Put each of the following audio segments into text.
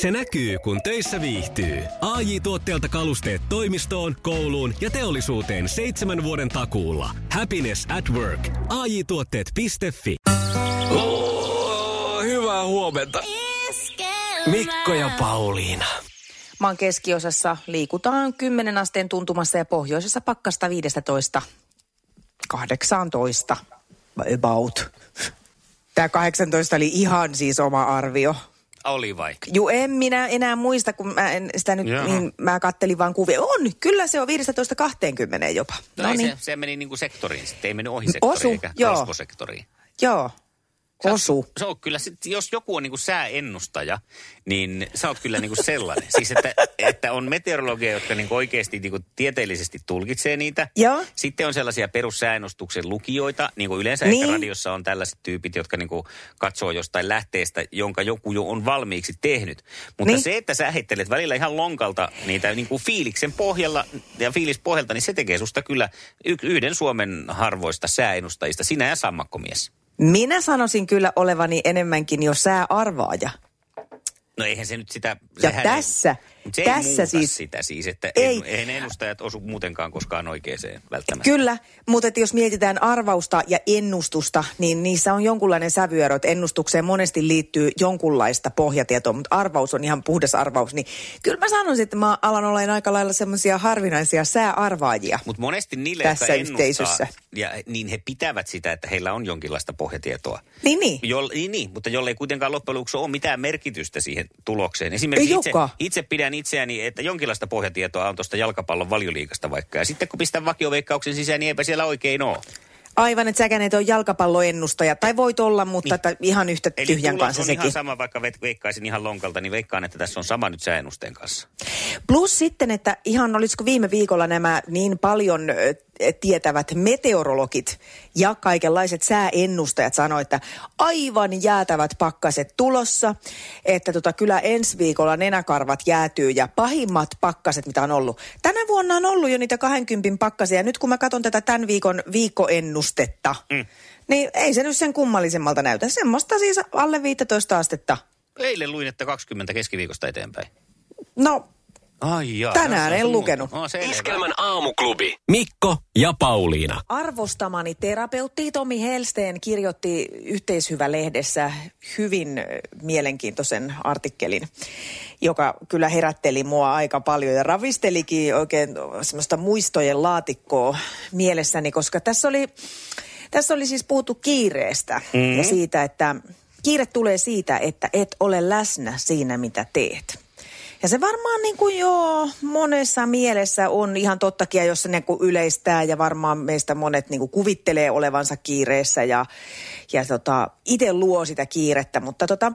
Se näkyy, kun töissä viihtyy. ai tuotteelta kalusteet toimistoon, kouluun ja teollisuuteen seitsemän vuoden takuulla. Happiness at work. ai tuotteetfi Oh, hyvää huomenta. Mikko ja Pauliina. Maan keskiosassa liikutaan 10 asteen tuntumassa ja pohjoisessa pakkasta 15 18 about. Tämä 18 oli ihan siis oma arvio. Oli vai? Juu, en minä enää muista, kun mä en sitä nyt, Jaha. niin mä kattelin vaan kuvia. On, kyllä se on 15-20 jopa. No, No niin, se, se meni niin kuin sektoriin sitten, ei mennyt ohi sektoriin Osu, eikä joo. rosvosektoriin. joo. Osu. Se on kyllä, sit, jos joku on niin kuin sääennustaja, niin sä oot kyllä niin kuin sellainen. siis että, että on meteorologia, jotka niin kuin oikeasti niin kuin tieteellisesti tulkitsee niitä. Joo. Sitten on sellaisia perussääennustuksen lukijoita, niin kuin yleensä Niin. radiossa on tällaiset tyypit, jotka niin kuin katsoo jostain lähteestä, jonka joku jo on valmiiksi tehnyt. Mutta Niin. se, että sä heittelet välillä ihan lonkalta niitä niin kuin fiiliksen pohjalla ja fiilispohjalta, niin se tekee susta kyllä y- yhden Suomen harvoista sääennustajista, sinä ja sammakkomies. Minä sanoisin kyllä olevani enemmänkin jo sääarvaaja. No eihän se nyt sitä... Ja tässä- ei, se tässä ei siis- sitä siis, että Ei. ei. eihän ennustajat osu muutenkaan koskaan oikeeseen välttämättä. Kyllä, mutta että jos mietitään arvausta ja ennustusta, niin niissä on jonkunlainen sävyero. Että ennustukseen monesti liittyy jonkunlaista pohjatietoa, mutta arvaus on ihan puhdas arvaus. Niin kyllä mä sanoisin, että mä alan olla aika lailla semmoisia harvinaisia sääarvaajia. Mutta monesti niille, Tässä jotka yhteisössä. ja, niin he pitävät sitä, että heillä on jonkinlaista pohjatietoa. Niin, niin. Joll, niin, niin, mutta jolle ei kuitenkaan loppujen lopuksi ole mitään merkitystä siihen tulokseen. Esimerkiksi Ei itse, itse pidän itseäni, että jonkinlaista pohjatietoa on tuosta jalkapallon valioliikasta vaikka. Ja sitten kun pistän vakioveikkauksen sisään, niin eipä siellä oikein ole. Aivan, että säkään et ole jalkapalloennustaja. Tai voit olla, mutta Niin. niin. ihan yhtä Eli tyhjän kanssa on sekin. ihan sama, vaikka ve- veikkaisin ihan lonkalta, niin veikkaan, että tässä on sama nyt sääennusteen kanssa. Plus sitten, että ihan olisiko viime viikolla nämä niin paljon tietävät meteorologit ja kaikenlaiset sääennustajat sanoivat, että aivan jäätävät pakkaset tulossa, että tota, kyllä ensi viikolla nenäkarvat jäätyy ja pahimmat pakkaset, mitä on ollut. Tänä vuonna on ollut jo niitä 20 pakkasia ja nyt kun mä katson tätä tämän viikon viikkoennustetta, mm. niin ei se nyt sen kummallisemmalta näytä. Semmoista siis alle 15 astetta. Eilen luin, että 20 keskiviikosta eteenpäin. No, Ai jaa, Tänään en lukenut. No, selvä. Iskelmän aamuklubi. Mikko ja Pauliina. Arvostamani terapeutti Tomi Helsteen kirjoitti Yhteishyvä-lehdessä hyvin mielenkiintoisen artikkelin, joka kyllä herätteli mua aika paljon ja ravistelikin oikein semmoista muistojen laatikkoa mielessäni, koska tässä oli, tässä oli siis puhuttu kiireestä mm. ja siitä, että kiire tulee siitä, että et ole läsnä siinä, mitä teet. Ja se varmaan niin kuin joo, monessa mielessä on ihan tottakin, ja jos se niin kuin yleistää ja varmaan meistä monet niin kuin kuvittelee olevansa kiireessä ja, ja tota, itse luo sitä kiirettä. Mutta tota,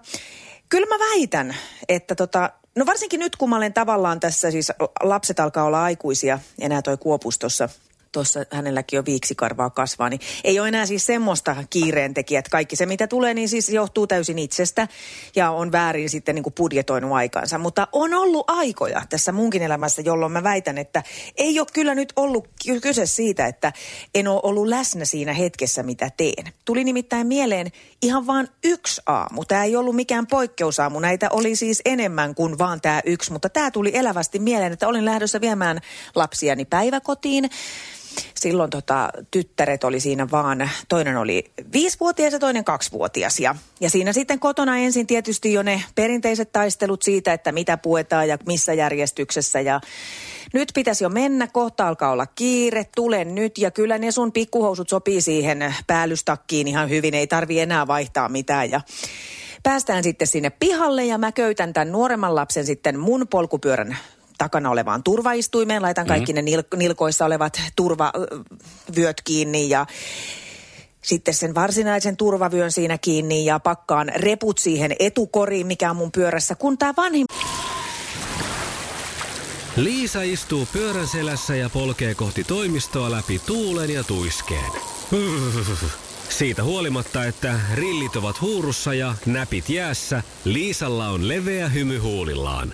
kyllä mä väitän, että tota, no varsinkin nyt kun mä olen tavallaan tässä, siis lapset alkaa olla aikuisia, enää toi Kuopus tuossa tuossa hänelläkin jo viiksikarvaa kasvaa, niin ei ole enää siis semmoista kiireentekijät. Kaikki se, mitä tulee, niin siis johtuu täysin itsestä ja on väärin sitten niin kuin budjetoinut aikansa. Mutta on ollut aikoja tässä munkin elämässä, jolloin mä väitän, että ei ole kyllä nyt ollut ky- kyse siitä, että en ole ollut läsnä siinä hetkessä, mitä teen. Tuli nimittäin mieleen ihan vaan yksi aamu. Tämä ei ollut mikään poikkeusaamu. Näitä oli siis enemmän kuin vaan tämä yksi, mutta tämä tuli elävästi mieleen, että olin lähdössä viemään lapsiani päiväkotiin. Silloin tota, tyttäret oli siinä vaan, toinen oli viisivuotias ja toinen kaksivuotias. Ja, ja siinä sitten kotona ensin tietysti jo ne perinteiset taistelut siitä, että mitä puetaan ja missä järjestyksessä. Ja nyt pitäisi jo mennä, kohta alkaa olla kiire, tule nyt. Ja kyllä ne sun pikkuhousut sopii siihen päällystakkiin ihan hyvin, ei tarvi enää vaihtaa mitään. Ja päästään sitten sinne pihalle ja mä köytän tämän nuoremman lapsen sitten mun polkupyörän takana olevaan turvaistuimeen. Laitan kaikki mm-hmm. ne nil- nilkoissa olevat turvavyöt kiinni ja sitten sen varsinaisen turvavyön siinä kiinni ja pakkaan reput siihen etukoriin, mikä on mun pyörässä, kun tämä vanhin Liisa istuu pyörän selässä ja polkee kohti toimistoa läpi tuulen ja tuiskeen. Siitä huolimatta, että rillit ovat huurussa ja näpit jäässä, Liisalla on leveä hymy huulillaan.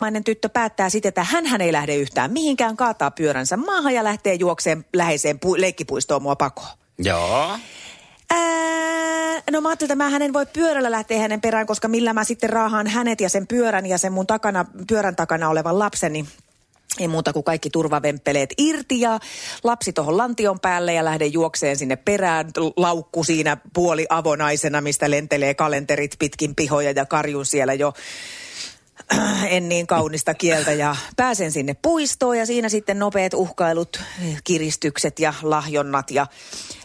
Mainen tyttö päättää sitten, että hän ei lähde yhtään mihinkään, kaataa pyöränsä maahan ja lähtee juokseen läheiseen pu- leikkipuistoon mua pakoon. Joo. Ää, no mä ajattelin, että mä hänen voi pyörällä lähteä hänen perään, koska millä mä sitten raahaan hänet ja sen pyörän ja sen mun takana, pyörän takana olevan lapseni. Ei muuta kuin kaikki turvavemppeleet irti ja lapsi tuohon lantion päälle ja lähden juokseen sinne perään. Laukku siinä puoli avonaisena, mistä lentelee kalenterit pitkin pihoja ja karjun siellä jo en niin kaunista kieltä ja pääsen sinne puistoon ja siinä sitten nopeat uhkailut, kiristykset ja lahjonnat ja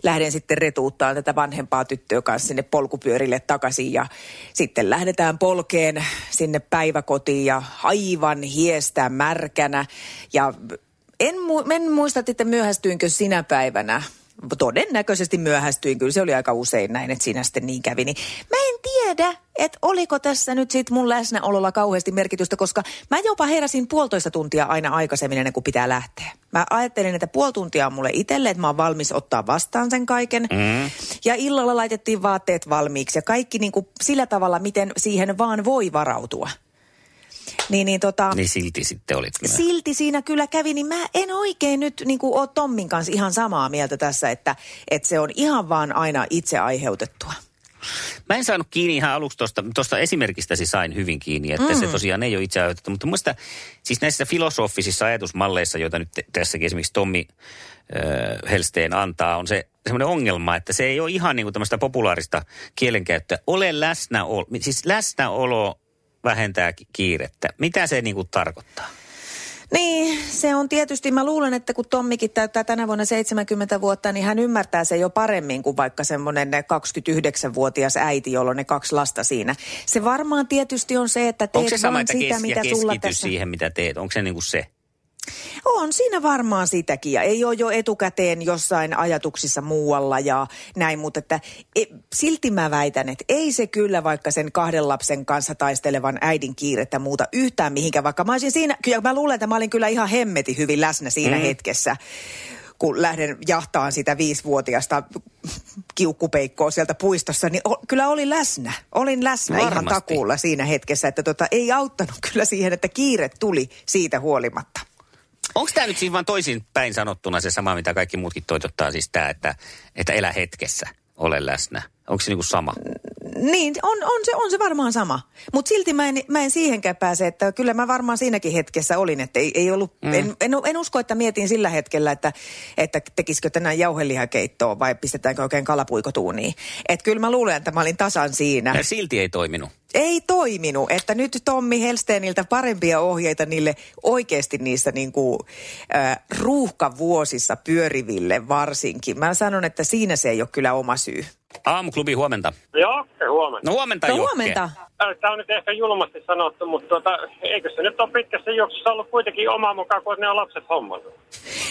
lähden sitten retuuttaan tätä vanhempaa tyttöä kanssa sinne polkupyörille takaisin ja sitten lähdetään polkeen sinne päiväkotiin ja aivan hiestä märkänä ja en, mu- en muista, että myöhästyinkö sinä päivänä todennäköisesti myöhästyin, kyllä se oli aika usein näin, että siinä sitten niin kävi. Niin mä en tiedä, että oliko tässä nyt sit mun läsnäololla kauheasti merkitystä, koska mä jopa heräsin puolitoista tuntia aina aikaisemmin ennen kuin pitää lähteä. Mä ajattelin, että puoli tuntia on mulle itselle, että mä oon valmis ottaa vastaan sen kaiken. Mm. Ja illalla laitettiin vaatteet valmiiksi ja kaikki niin kuin sillä tavalla, miten siihen vaan voi varautua. Niin, niin, tota, Niin silti sitten olit kyllä. silti siinä kyllä kävi, niin mä en oikein nyt niin kuin ole Tommin kanssa ihan samaa mieltä tässä, että, että se on ihan vaan aina itse aiheutettua. Mä en saanut kiinni ihan aluksi tuosta, tuosta esimerkistäsi sain hyvin kiinni, että mm. se tosiaan ei ole itse aiheutettu. Mutta muista siis näissä filosofisissa ajatusmalleissa, joita nyt tässäkin esimerkiksi Tommi äh, Helsteen antaa, on se semmoinen ongelma, että se ei ole ihan niin kuin tämmöistä populaarista kielenkäyttöä. Ole läsnäolo, siis läsnäolo vähentää ki- kiirettä. Mitä se niin kuin tarkoittaa? Niin, se on tietysti, mä luulen, että kun Tommikin täyttää tänä vuonna 70 vuotta, niin hän ymmärtää se jo paremmin kuin vaikka semmoinen 29-vuotias äiti, jolla on ne kaksi lasta siinä. Se varmaan tietysti on se, että teet Onko se sama, vaan sitä, kes- mitä sulla tässä... siihen, mitä teet? Onko se niin kuin se? On siinä varmaan sitäkin ja ei ole jo etukäteen jossain ajatuksissa muualla ja näin, mutta että e, silti mä väitän, että ei se kyllä vaikka sen kahden lapsen kanssa taistelevan äidin kiirettä muuta yhtään mihinkään, vaikka mä olisin siinä, kyllä mä luulen, että mä olin kyllä ihan hemmeti hyvin läsnä siinä mm. hetkessä kun lähden jahtaan sitä viisivuotiasta kiukkupeikkoa sieltä puistossa, niin o, kyllä olin läsnä. Olin läsnä ihan Varmasti. takuulla siinä hetkessä, että tota, ei auttanut kyllä siihen, että kiire tuli siitä huolimatta. Onko tämä nyt siis vaan toisin päin sanottuna se sama, mitä kaikki muutkin toitottaa, siis tämä, että, että elä hetkessä, ole läsnä? Onko se niinku sama? Niin, on, on, se, on se varmaan sama. Mutta silti mä en, mä en siihenkään pääse, että kyllä mä varmaan siinäkin hetkessä olin, että ei, ei ollut, mm. en, en, en usko, että mietin sillä hetkellä, että, että tekisikö tänään jauhelihakeittoa vai pistetäänkö oikein kalapuikotuuniin. Että kyllä mä luulen, että mä olin tasan siinä. Ja silti ei toiminut. Ei toiminut, että nyt Tommi Helsteeniltä parempia ohjeita niille oikeasti niissä niin kuin, äh, ruuhkavuosissa pyöriville varsinkin. Mä sanon, että siinä se ei ole kyllä oma syy. Aamuklubi, huomenta. Joo, huomenta. No huomenta, No huomenta. Tämä on nyt ehkä julmasti sanottu, mutta tuota, eikö se nyt ole pitkässä juoksussa ollut kuitenkin oma mukaan, kun ne on lapset hommannut?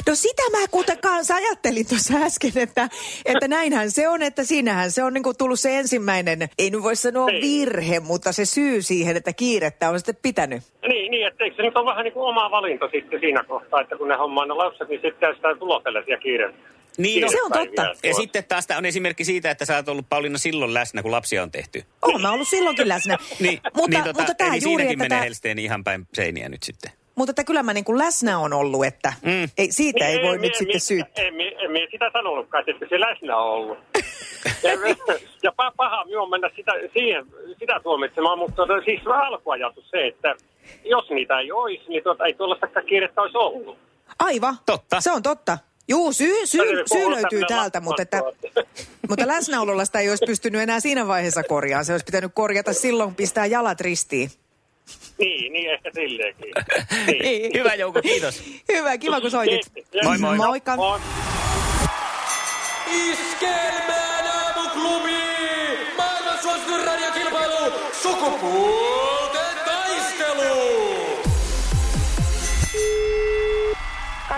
No sitä mä kuten kanssa ajattelin tuossa äsken, että, että näinhän se on, että siinähän se on niin kuin tullut se ensimmäinen, ei nyt voi sanoa Niin. virhe, mutta se syy siihen, että kiirettä on sitten pitänyt. Niin, niin että eikö se nyt ole vähän niin kuin oma valinta sitten siinä kohtaa, että kun ne hommaa ne lapset, niin sitten sitä tulopelleisiä kiire. Niin, no, Se on totta. Ja sitten taas on esimerkki siitä, että sä oot ollut Pauliina silloin läsnä, kun lapsia on tehty. Oon mä ollut silloinkin läsnä. Niin, mutta, niin tota, mutta tämä eli juuri, siinäkin että menee Helsteeni ihan päin seiniä nyt sitten. mutta että kyllä mä niin kuin läsnä on ollut, että Mm. ei, siitä ei voi en, nyt en, sitten en, syyttää. En, en, en, en sitä sanonutkaan, että se läsnä on ollut. ja, ja pa- paha minun on mennä sitä, siihen, sitä tuomitsemaan, mutta tuota, siis alkuajatus se, että jos niitä ei olisi, niin tuota, ei tuollaistakaan kiirettä olisi ollut. Aivan. Totta. Se on totta. Juu, syy, syy, syy löytyy täältä, mutta, että, mutta läsnäololla sitä ei olisi pystynyt enää siinä vaiheessa korjaamaan. Se olisi pitänyt korjata silloin, kun pistää jalat ristiin. Niin, niin ehkä silleenkin. Niin. Hyvä Jouko, kiitos. Hyvä, kiva kun soitit. Moi, moi. Moikka. Moi. Iskelmään aamuklubi! Maailman suosituin radiokilpailu! Sukupuolten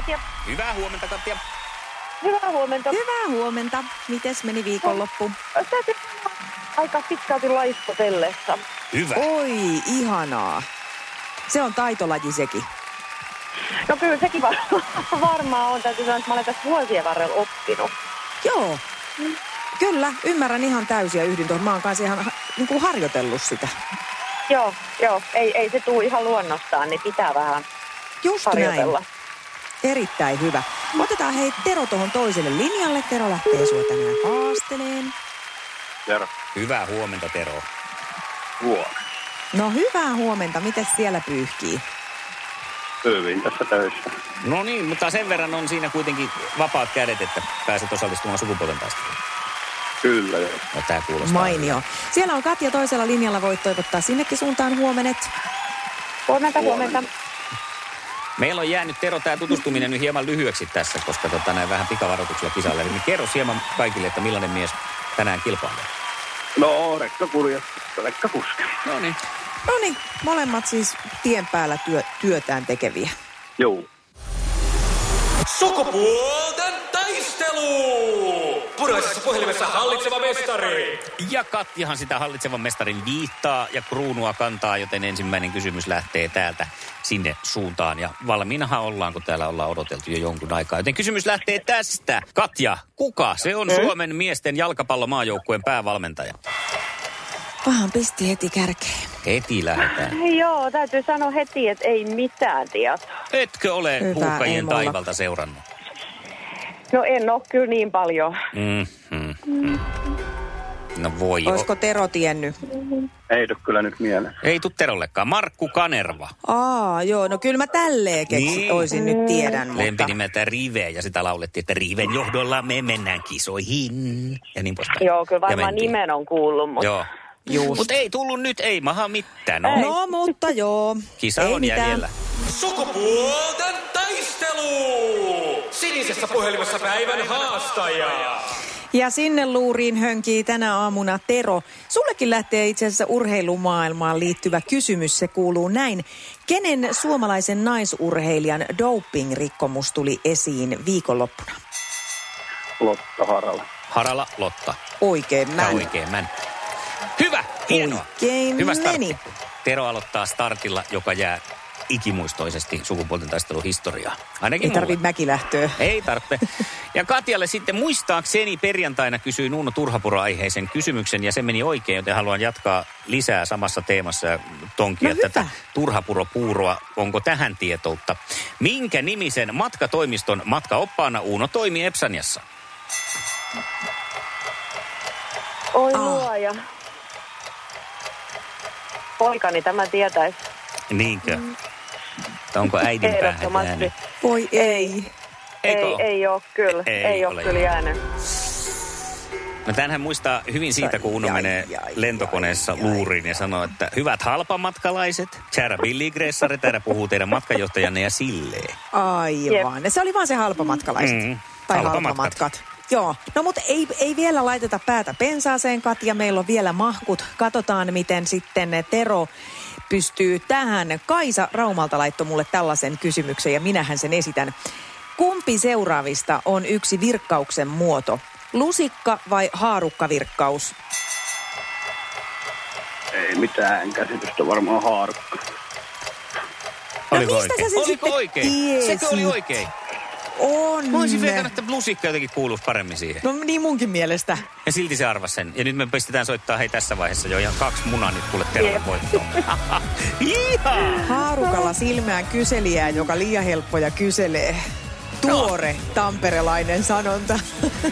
Katja, Hyvää huomenta, Katja. hyvää huomenta. Hyvää huomenta. Mites meni viikonloppu? Täytyy sanoa, aika pitkälti laiskotellessa. Hyvä. Oi, ihanaa. Se on taitolaji sekin. No kyllä sekin var- varmaan on. Täytyy sanoa, että mä olen tässä vuosien varrella oppinut. Joo. Kyllä, ymmärrän ihan täysin ja yhdyn tuohon. Mä oon kanssa ihan ha- niin kuin harjoitellut sitä. Joo, joo. Ei, ei se tule ihan luonnostaan, niin pitää vähän Just harjoitella. näin. Erittäin hyvä. Otetaan hei Tero tuohon toiselle linjalle. Tero lähtee sua tänään haasteleen. Terve. Hyvää huomenta, Tero. Huomenta. No hyvää huomenta. Miten siellä pyyhkii? Hyvin tässä töissä. No niin, mutta sen verran on siinä kuitenkin vapaat kädet, että pääset osallistumaan sukupuolten taisteluun. Kyllä joo. No, tämä kuulostaa. Mainio. Siellä on Katja toisella linjalla. Voit toivottaa sinnekin suuntaan huomenet. Huomenta, huomenta. Meillä on jäänyt Tero tämä tutustuminen nyt hieman lyhyeksi tässä, koska tota, näin vähän pikavaroituksella kisalle. Niin kerro hieman kaikille, että millainen mies tänään kilpailee. No, rekkakuljettaja, rekkakuski. No niin. No niin, molemmat siis tien päällä työ, työtään tekeviä. Joo. Sukupuolten taistelu! Puraisessa puhelimessa hallitseva mestari. Ja Katjahan sitä hallitsevan mestarin viittaa ja kruunua kantaa, joten ensimmäinen kysymys lähtee täältä sinne suuntaan. Ja valmiinahan ollaan, kun täällä ollaan odoteltu jo jonkun aikaa. Joten kysymys lähtee tästä. Katja, kuka se on Suomen miesten jalkapallomaajoukkueen päävalmentaja? Vähän pisti heti kärkeen. Heti lähdetään. Joo, täytyy sanoa heti, että ei mitään tietoa. Etkö ole Hyvä, taivalta seurannut? No en ole kyllä niin paljon. Mm, mm, mm. No voi jo. Olisiko Tero tiennyt? Ei tule kyllä nyt mieleen. Ei tuu Terollekaan. Markku Kanerva. Aa, joo, no kyllä mä tälleen keksin, Niin. oisin nyt tiedän, mutta... Lempinimeltä Rive ja sitä laulettiin, että Riven johdolla me mennään kisoihin. Ja niin poispäin. Joo, kyllä varmaan mentiin. nimen on kuullut, mutta Joo. Mutta ei tullut nyt, ei maha mitään. No, No, mutta joo. kisa ei on mitään. jäljellä. Sukupuolten taistelu! Sinisessä puhelimessa päivän haastaja. Ja sinne luuriin hönkii tänä aamuna Tero. Sullekin lähtee itse asiassa urheilumaailmaan liittyvä kysymys. Se kuuluu näin. Kenen suomalaisen naisurheilijan doping-rikkomus tuli esiin viikonloppuna? Lotta Harala. Harala Lotta. Oikein Mä oikein, mä. Hyvä, hienoa. Oikein Hyvä meni. Tero aloittaa startilla, joka jää ikimuistoisesti sukupuolten taistelun historiaa. Ainakin Ei mulle. tarvi mäkilähtöä. Ei tarvitse. Ja Katjalle sitten muistaakseni perjantaina kysyi Nuno Turhapuro-aiheisen kysymyksen ja se meni oikein, joten haluan jatkaa lisää samassa teemassa ja tonkia No hyvä. tätä Turhapuropuuroa. Onko tähän tietoutta? Minkä nimisen matkatoimiston matkaoppaana Uuno toimi Epsaniassa? oi Ah. luoja. Poikani tämä tietäisi. Niinkö? Tai onko äidin päähän jäänyt? Voi ei. Eikö Ei, ei ole kyllä. Ei Ei, ole ole kyllä jäänyt. No tämänhän muistaa hyvin siitä, kun Uno menee lentokoneessa luuriin ja sanoo, että hyvät halpamatkalaiset, Tjärä Billigressari, täällä puhuu teidän matkajohtajanne ja silleen. Aivan. Se oli vaan se halpamatkalaiset. Mm, Tai halpamatkat. halpamatkat. Joo, no mutta ei, ei vielä laiteta päätä pensaaseen, Katja. Meillä on vielä mahkut. Katsotaan, miten sitten Tero pystyy tähän. Kaisa Raumalta laittoi mulle tällaisen kysymyksen ja minähän sen esitän. Kumpi seuraavista on yksi virkkauksen muoto? Lusikka vai haarukkavirkkaus? Ei mitään käsitystä, varmaan haarukka. Oliko No mistä sä oikein? sen Oliko sitten oikein? tiesit? Sekö oli oikein? On. Mä olisin veikannut, että lusikka jotenkin kuuluu paremmin siihen. No niin munkin mielestä. Ja silti se arvasi sen. Ja nyt me pistetään soittaa hei tässä vaiheessa jo ihan kaksi munaa nyt kuule Terolle voittoon. Haarukalla silmään kyselijää, joka liian helppoja kyselee. Tuore tamperelainen sanonta.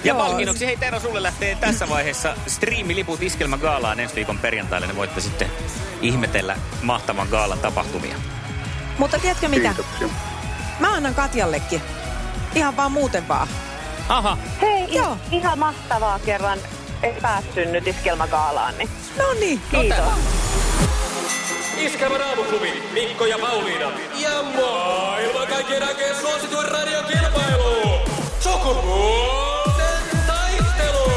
Ja palkinnoksi, hei Tero, sulle lähtee tässä vaiheessa striimiliput Iskelmä Gaalaan ensi viikon perjantaille. Ne voitte sitten ihmetellä mahtavan gaalan tapahtumia. Mutta tiedätkö mitä? Kiitoksia. Mä annan Katjallekin. Ihan vaan muuten vaan. Aha, Hei, Joo. Ihan mahtavaa kerran päässyt nyt iskelmägaalaan. Niin. No niin. Kiitos. Iskävä raamuklubi, Mikko ja Pauliina. Ja maailman kaikkien aikeen suosituen radiokilpailu. Sukupuolten taistelu.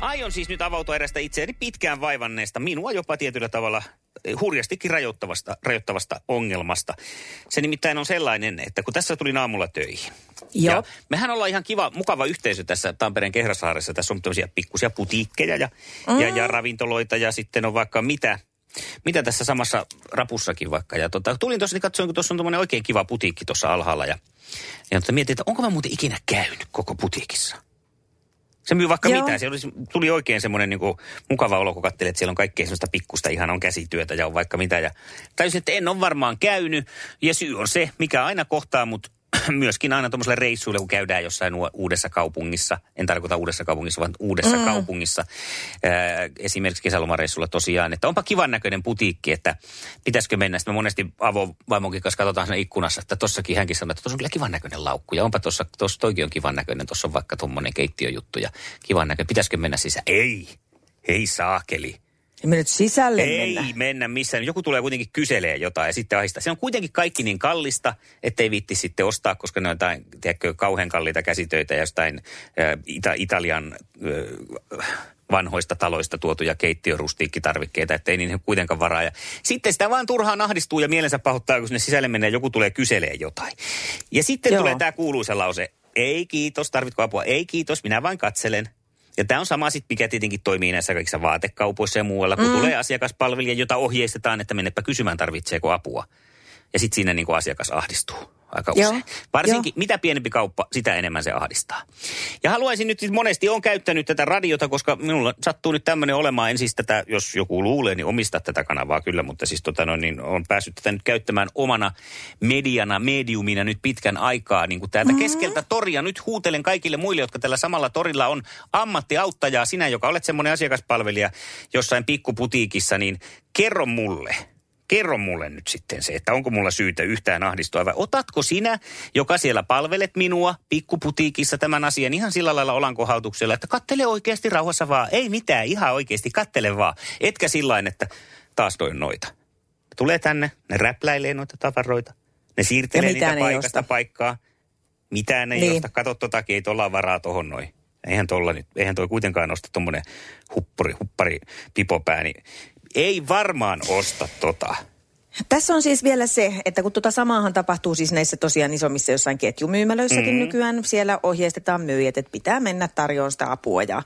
aion siis nyt avautua erästä itseäni pitkään vaivanneesta, minua jopa tietyllä tavalla hurjastikin rajoittavasta, rajoittavasta ongelmasta. Se nimittäin on sellainen, että kun tässä tuli aamulla töihin. Joo. Ja mehän ollaan ihan kiva, mukava yhteisö tässä Tampereen Kehrasaaressa. Tässä on tämmöisiä pikkusia putiikkeja ja, mm. ja, ja ravintoloita ja sitten on vaikka mitä – mitä tässä samassa rapussakin vaikka. Ja tota, tulin tuossa, niin katsoin, kun tuossa on tuommoinen oikein kiva putiikki tuossa alhaalla. Ja, ja tota, mietin, että onko mä muuten ikinä käynyt koko putiikissa. Se myy vaikka Joo. mitä. Se oli, tuli oikein semmoinen niin kuin, mukava olo, kun katselin, että siellä on kaikkea semmoista pikkusta ihan on käsityötä ja on vaikka mitä. Ja täysin, että en ole varmaan käynyt. Ja syy on se, mikä aina kohtaa mut myöskin aina tuommoiselle reissuille, kun käydään jossain uudessa kaupungissa. En tarkoita uudessa kaupungissa, vaan uudessa mm. kaupungissa. Ää, esimerkiksi kesälomareissulla tosiaan, että onpa kivan näköinen putiikki, että pitäisikö mennä. Sitten me monesti avovaimonkin kanssa katsotaan siinä ikkunassa, että tossakin hänkin sanoo, että tuossa on kyllä kivan näköinen laukku. Ja onpa tuossa, tuossa toikin on kivan näköinen, tuossa on vaikka tuommoinen keittiöjuttu ja kivan näköinen. Pitäisikö mennä sisään? Ei, ei saakeli. Ei me nyt sisälle Ei mennä. mennä missään. Joku tulee kuitenkin kyselee jotain ja sitten ahistaa. Se on kuitenkin kaikki niin kallista, ettei viitti sitten ostaa, koska ne on jotain, tiedätkö, kauhean kalliita käsitöitä ja jostain ä, Ita- Italian ä, vanhoista taloista tuotuja keittiörustiikkitarvikkeita, ettei niihin kuitenkaan varaa. Ja sitten sitä vaan turhaan ahdistuu ja mielensä pahoittaa, kun sinne sisälle menee ja joku tulee kyselee jotain. Ja sitten Joo. tulee tämä kuuluisa lause, ei kiitos, tarvitko apua? Ei kiitos, minä vain katselen. Ja tämä on sama sitten, mikä tietenkin toimii näissä kaikissa vaatekaupoissa ja muualla, kun mm. tulee asiakaspalvelija, jota ohjeistetaan, että mennepä kysymään, tarvitseeko apua. Ja sitten siinä niin kuin asiakas ahdistuu aika Joo, usein. Varsinkin, joo. mitä pienempi kauppa, sitä enemmän se ahdistaa. Ja haluaisin nyt, siis monesti on käyttänyt tätä radiota, koska minulla sattuu nyt tämmöinen olemaan, en siis tätä, jos joku luulee, niin omista tätä kanavaa kyllä, mutta siis tota noin, niin on päässyt tätä nyt käyttämään omana mediana, mediumina nyt pitkän aikaa, niin kuin täältä mm-hmm. keskeltä toria. Nyt huutelen kaikille muille, jotka tällä samalla torilla on ammattiauttajaa, sinä, joka olet semmoinen asiakaspalvelija jossain pikkuputiikissa, niin kerro mulle, kerro mulle nyt sitten se, että onko mulla syytä yhtään ahdistua vai otatko sinä, joka siellä palvelet minua pikkuputiikissa tämän asian ihan sillä lailla olankohautuksella, että kattele oikeasti rauhassa vaan, ei mitään, ihan oikeasti, kattele vaan. Etkä sillain, että taas noin noita. Tulee tänne, ne räpläilee noita tavaroita, ne siirtelee niitä paikasta osta. paikkaa. Mitään ei Niin. osta, kato totakin, ei tuolla varaa tohon noin. Eihän, tolla nyt, eihän toi kuitenkaan osta tuommoinen huppari, huppari pipopää, niin ei varmaan osta tota. Tässä on siis vielä se, että kun tuota samaahan tapahtuu siis näissä tosiaan isommissa jossain ketjumyymälöissäkin mm-hmm. nykyään, siellä ohjeistetaan myyjät, että pitää mennä tarjoamaan sitä apua ja,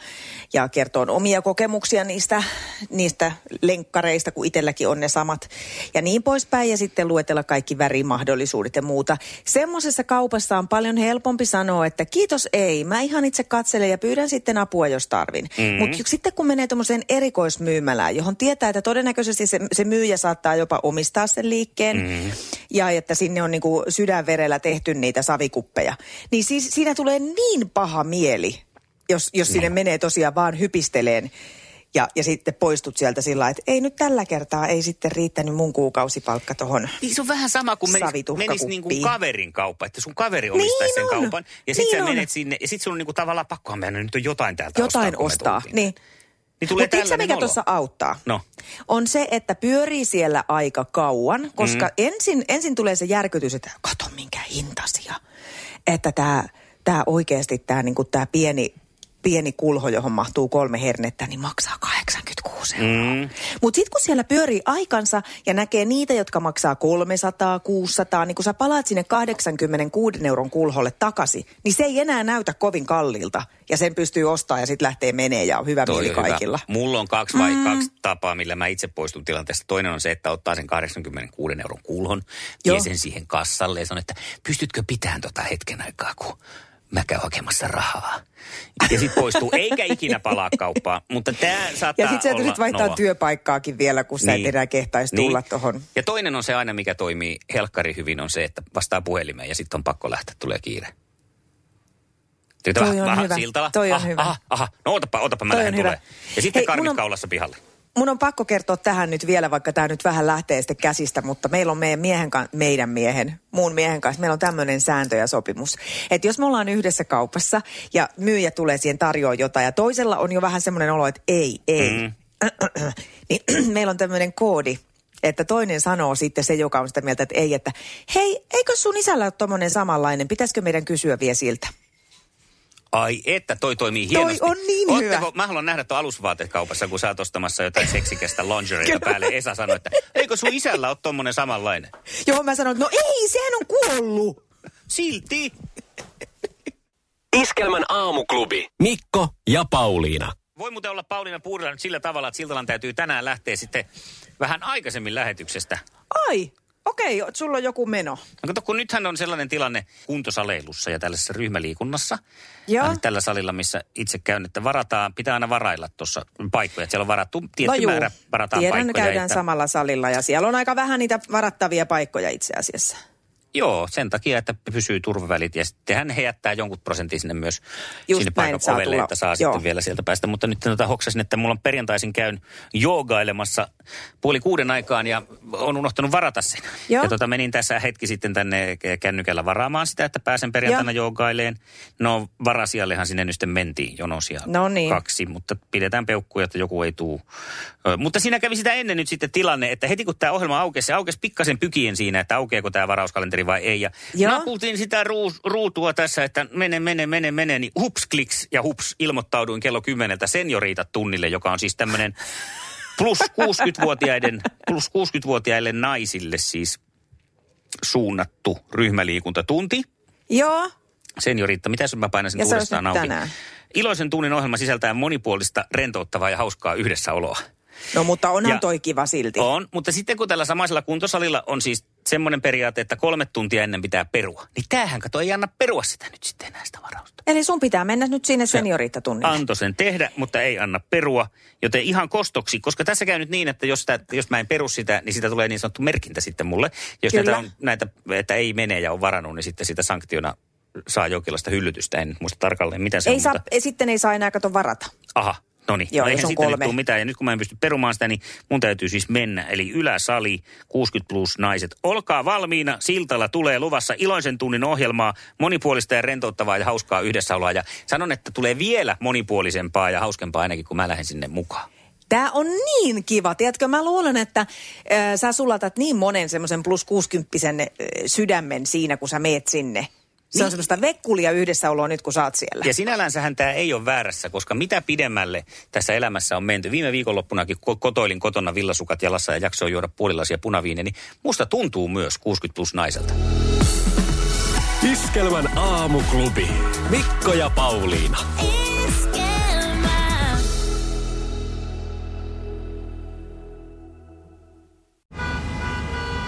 ja kertoa omia kokemuksia niistä, niistä lenkkareista, kun itselläkin on ne samat ja niin poispäin ja sitten luetella kaikki värimahdollisuudet ja muuta. Semmoisessa kaupassa on paljon helpompi sanoa, että kiitos ei, mä ihan itse katselen ja pyydän sitten apua, jos tarvin. Mm-hmm. Mutta sitten kun menee tuommoiseen erikoismyymälään, johon tietää, että todennäköisesti se, se myyjä saattaa jopa omistaa sen liikkeen mm. ja että sinne on niinku sydänverellä tehty niitä savikuppeja, niin siis siinä tulee niin paha mieli, jos, jos sinne menee tosiaan vaan hypisteleen ja, ja sitten poistut sieltä sillä että ei nyt tällä kertaa, ei sitten riittänyt mun kuukausipalkka tuohon. Niin se on vähän sama kuin menis, menis niin kuin kaverin kauppa, että sun kaveri omistaisi sen on. kaupan. Ja sit Niin sä on. menet sinne, ja sit sun on niin kuin tavallaan pakkohan mennä, nyt on jotain täältä Jotain ostaa. ostaa, niin. Niin tulee Mutta mikä tuossa auttaa? No. On se, että pyörii siellä aika kauan, koska mm. ensin, ensin tulee se järkytys, että kato minkä hintaisia. Että tämä tää oikeasti tämä niinku tää pieni, pieni kulho, johon mahtuu kolme hernettä, niin maksaa 86 euroa. Mm. Mutta sitten kun siellä pyörii aikansa ja näkee niitä, jotka maksaa 300, 600, niin kun sä palaat sinne 86 euron kulholle takaisin, niin se ei enää näytä kovin kalliilta. Ja sen pystyy ostamaan ja sitten lähtee menee ja on hyvä Toi mieli hyvä. kaikilla. Mulla on kaksi vai mm. kaksi tapaa, millä mä itse poistun tilanteesta. Toinen on se, että ottaa sen 86 euron kulhon, vie sen siihen kassalle ja sanoo, että pystytkö pitämään tota hetken aikaa, kun mä käyn hakemassa rahaa. Ja sitten poistuu, eikä ikinä palaa kauppaan. Mutta tämä saattaa Ja sitten sä yrität vaihtaa nolo. työpaikkaakin vielä, kun sä et enää kehtaisi tulla Niin. tuohon. Ja toinen on se aina, mikä toimii helkkari hyvin, on se, että vastaa puhelimeen ja sitten on pakko lähteä, tulee kiire. Tyytä, Toi on aha, hyvä. Siltala. Toi on aha, hyvä. Aha, aha, no otapa, otapa, mä Toi lähden tulee. Ja sitten Hei, on- kaulassa pihalle. Mun on pakko kertoa tähän nyt vielä, vaikka tämä nyt vähän lähtee sitten käsistä, mutta meillä on meidän miehen, meidän miehen, muun miehen kanssa, meillä on tämmöinen sääntö ja sopimus. Että jos me ollaan yhdessä kaupassa ja myyjä tulee siihen tarjoaa jotain ja toisella on jo vähän semmoinen olo, että ei, ei, mm. niin meillä on tämmöinen koodi, että toinen sanoo sitten se, joka on sitä mieltä, että ei, että hei, eikö sun isällä ole tommonen samanlainen, pitäisikö meidän kysyä vielä siltä? Ai että, toi toimii Toi hienosti. on niin Ootteko, hyvä. Mä haluan nähdä tuon alusvaatekaupassa, kun sä oot ostamassa jotain seksikästä lingeria päälle. Esa sanoi, että eikö sun isällä ole tommonen samanlainen? Joo, mä sanoin, että no ei, sehän on kuollut. Silti. Iskelmän aamuklubi. Mikko ja Pauliina. Voi muuten olla Pauliina Puurila nyt sillä tavalla, että Siltalan täytyy tänään lähteä sitten vähän aikaisemmin lähetyksestä. Ai, okei, okay, sulla on joku meno. No kato, kun nythän on sellainen tilanne kuntosaleilussa ja tällaisessa ryhmäliikunnassa. Joo. Äh, Tällä salilla, missä itse käyn, että varataan, pitää aina varailla tuossa paikkoja. Että siellä on varattu tietty No juu, määrä, varataan tiedän, paikkoja. käydään että, samalla salilla ja siellä on aika vähän niitä varattavia paikkoja itse asiassa. Joo, sen takia, että pysyy turvavälit ja sittenhän he jättää jonkun prosentin sinne myös Just sinne paikan että saa joo. sitten vielä sieltä päästä. Mutta nyt tota hoksasin, että mulla on perjantaisin käyn joogailemassa puoli kuuden aikaan ja on unohtanut varata sen. Joo. Ja tota menin tässä hetki sitten tänne kännykällä varaamaan sitä, että pääsen perjantaina Joo. joogaileen. No varasijallehan sinne nyt sitten mentiin jonosia No niin. kaksi, mutta pidetään peukkuja, että joku ei tuu. Mutta siinä kävi sitä ennen nyt sitten tilanne, että heti kun tämä ohjelma aukesi, se aukesi pikkasen pykien siinä, että aukeako tämä varauskalenteri vai ei. Ja Joo. naputin sitä ruus, ruutua tässä, että mene, mene, mene, mene, niin hups kliks ja hups ilmoittauduin kello kymmeneltä senioriita tunnille, joka on siis tämmöinen plus 60-vuotiaiden, plus 60-vuotiaille naisille siis suunnattu ryhmäliikuntatunti. Joo, Senioriitta, mitä mä painan sen uudestaan auki? tänään. Iloisen tunnin ohjelma sisältää monipuolista, rentouttavaa ja hauskaa yhdessäoloa. no mutta onhan Ja- toi kiva silti. On, mutta sitten kun tällä samaisella kuntosalilla on siis semmoinen periaate, että kolme tuntia ennen pitää perua, niin tämähän kato ei anna perua sitä nyt sitten enää sitä varausta. Eli sun pitää mennä nyt sinne senioriittatunnille. Antoi sen tehdä, mutta ei anna perua, joten ihan kostoksi, koska tässä käy nyt niin, että jos, sitä, jos mä en peru sitä, niin sitä tulee niin sanottu merkintä sitten mulle. Jos Kyllä. näitä, on, näitä, että ei mene ja on varannut, niin sitten sitä sanktiona saa jonkinlaista hyllytystä. En muista tarkalleen, mitä se ei on. saa, mutta- ei, sitten ei saa enää kato varata. Aha, no niin. Joo, no eihän kolme. nyt tule mitään. Ja nyt kun mä en pysty perumaan sitä, niin mun täytyy siis mennä. Eli yläsali, 60 plus naiset. Olkaa valmiina. Siltalla tulee luvassa iloisen tunnin ohjelmaa, monipuolista ja rentouttavaa ja hauskaa yhdessäoloa. Ja sanon, että tulee vielä monipuolisempaa ja hauskempaa ainakin, kun mä lähden sinne mukaan. Tämä on niin kiva. Tiedätkö, mä luulen, että äh, sä sulatat niin monen semmoisen plus 60 äh, sydämen siinä, kun sä meet sinne. Se on semmoista vekkulia yhdessäoloa nyt, kun sä oot siellä. Ja sinällänsähän tämä ei ole väärässä, koska mitä pidemmälle tässä elämässä on menty. Viime viikonloppunakin ko- kotoilin kotona villasukat jalassa ja jaksoin juoda puolilaisia punaviiniä, niin musta tuntuu myös 60 plus naiselta. Iskelmän aamuklubi. Mikko ja Pauliina.